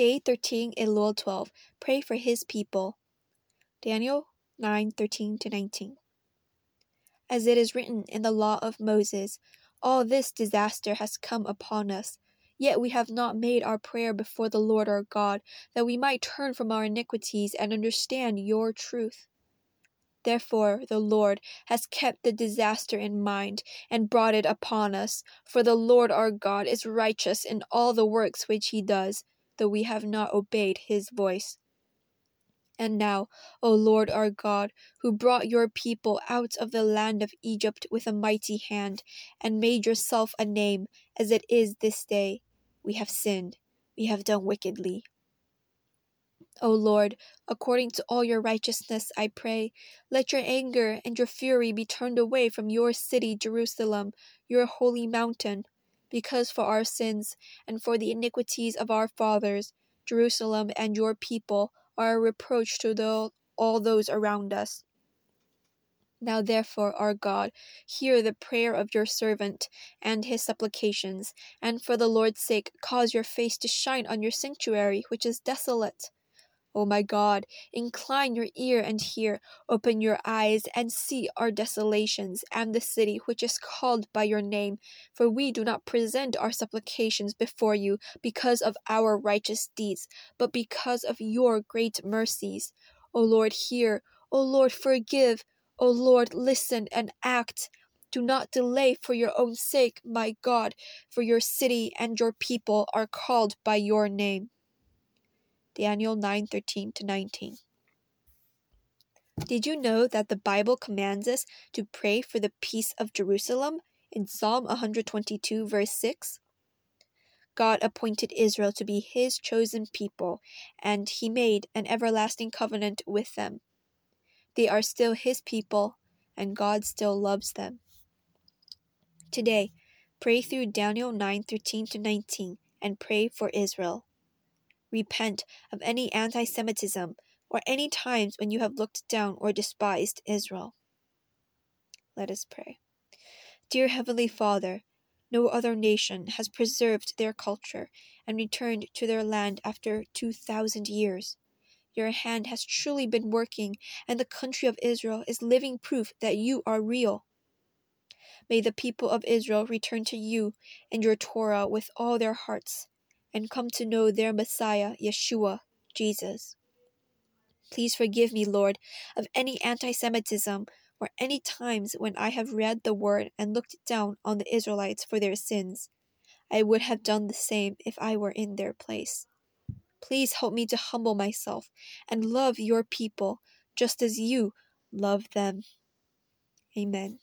Day 13 Elul 12. Pray for his people. Daniel 9 13 19. As it is written in the law of Moses, all this disaster has come upon us. Yet we have not made our prayer before the Lord our God, that we might turn from our iniquities and understand your truth. Therefore, the Lord has kept the disaster in mind and brought it upon us. For the Lord our God is righteous in all the works which he does, though we have not obeyed his voice. And now, O Lord our God, who brought your people out of the land of Egypt with a mighty hand, and made yourself a name, as it is this day, we have sinned, we have done wickedly. O Lord, according to all your righteousness, I pray, let your anger and your fury be turned away from your city, Jerusalem, your holy mountain, because for our sins and for the iniquities of our fathers, Jerusalem and your people are a reproach to the, all those around us. Now, therefore, our God, hear the prayer of your servant and his supplications, and for the Lord's sake, cause your face to shine on your sanctuary, which is desolate O my God, incline your ear and hear, open your eyes and see our desolations and the city which is called by your name. For we do not present our supplications before you because of our righteous deeds, but because of your great mercies. O Lord, hear. O Lord, forgive. O Lord, listen and act. Do not delay for your own sake, my God, for your city and your people are called by your name. Daniel 9:13 to 19. Did you know that the Bible commands us to pray for the peace of Jerusalem in Psalm 122 verse 6? God appointed Israel to be his chosen people, and he made an everlasting covenant with them. They are still his people, and God still loves them. Today, pray through Daniel 9:13 to 19 and pray for Israel repent of any anti Semitism or any times when you have looked down or despised Israel. Let us pray. Dear Heavenly Father, no other nation has preserved their culture and returned to their land after 2,000 years. Your hand has truly been working, and the country of Israel is living proof that you are real. May the people of Israel return to you and your Torah with all their hearts and come to know their Messiah, Yeshua, Jesus. Please forgive me, Lord, of any anti Semitism or any times when I have read the word and looked down on the Israelites for their sins. I would have done the same if I were in their place. Please help me to humble myself and love your people just as you love them. Amen.